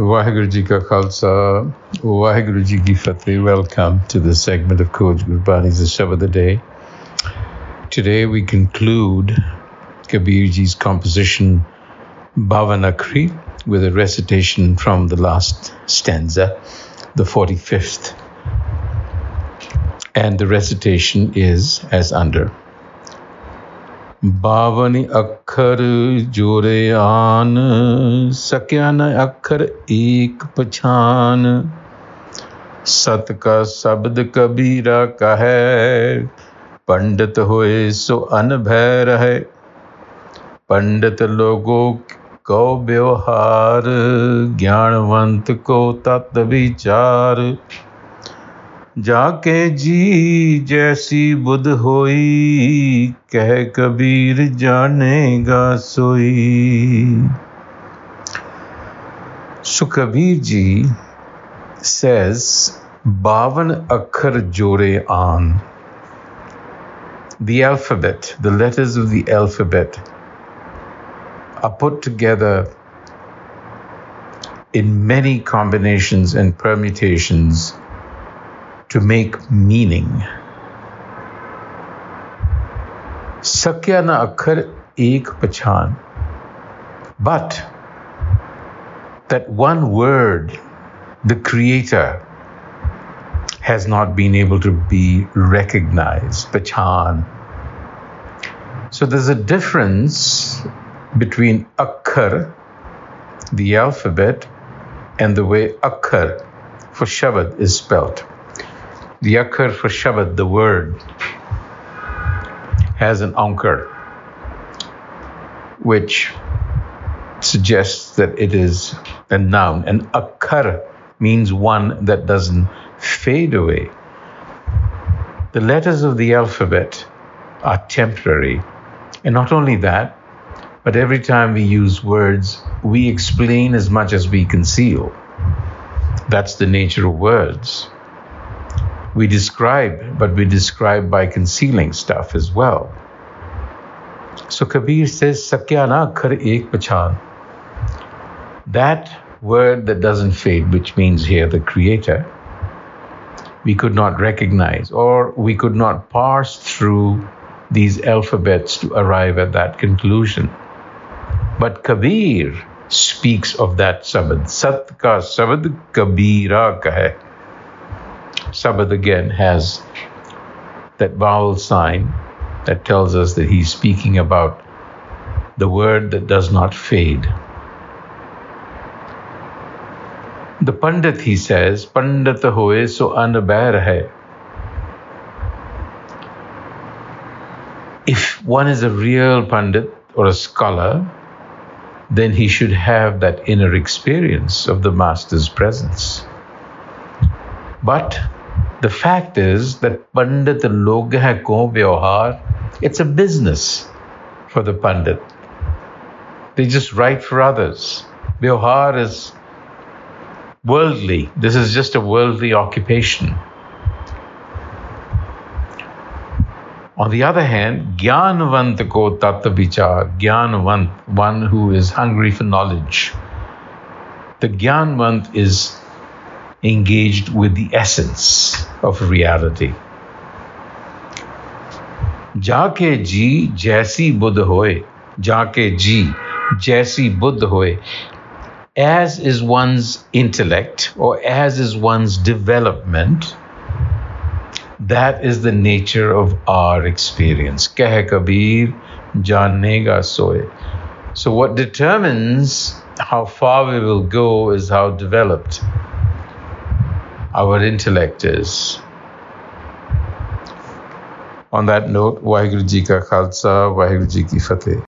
Waheguru Ka Khalsa, Waheguru Ki Fateh. Welcome to the segment of Coach Gurbani's of the Day. Today we conclude Kabir Ji's composition Bavan Akhri with a recitation from the last stanza, the 45th. And the recitation is as under. बावन अखर जोरे आन सक्या न अखर एक पछान सत का शब्द कबीरा कह पंडित होए सो अनभय रहे पंडित लोगों को व्यवहार ज्ञानवंत को तत्विचार जाके जी जैसी बुध होई कह कबीर जानेगा सोई So Kabir ji says, Bavan Akhar Jore An. The alphabet, the letters of the alphabet, are put together in many combinations and permutations to make meaning. Sakya na akhar ek pachan. But that one word, the creator, has not been able to be recognized, pachan. So there's a difference between akhar, the alphabet, and the way akhar for Shabad is spelt. The akhar for Shabad, the word, has an ankar, which suggests that it is a noun. And akhar means one that doesn't fade away. The letters of the alphabet are temporary. And not only that, but every time we use words, we explain as much as we conceal. That's the nature of words we describe, but we describe by concealing stuff as well. So Kabir says, Sakyana khar ek pachan. That word that doesn't fade, which means here the creator, we could not recognize, or we could not parse through these alphabets to arrive at that conclusion. But Kabir speaks of that sabad. Sat ka sabad kabira kahe. Sabad again has that vowel sign that tells us that he's speaking about the word that does not fade. The Pandit, he says, Pandit hoye so anabair hai. If one is a real Pandit or a scholar, then he should have that inner experience of the Master's presence. But the fact is that Pandit log hai ko vyawhar, it's a business for the Pandit. They just write for others. Vyawhar is worldly. This is just a worldly occupation. On the other hand, Gyanvant ko tattva vichar, Gyanvant, one who is hungry for knowledge. The Gyanvant is engaged with the essence of reality. जाके जी जैसी बुद्ध होए जाके जी जैसी बुद्ध होए as is one's intellect or as is one's development that is the nature of our experience keh kabir janega soye so what determines how far we will go is how developed our intellect is. On that note, Waheguru Ji Ka Khalsa, Waheguru Ji Ki Fateh.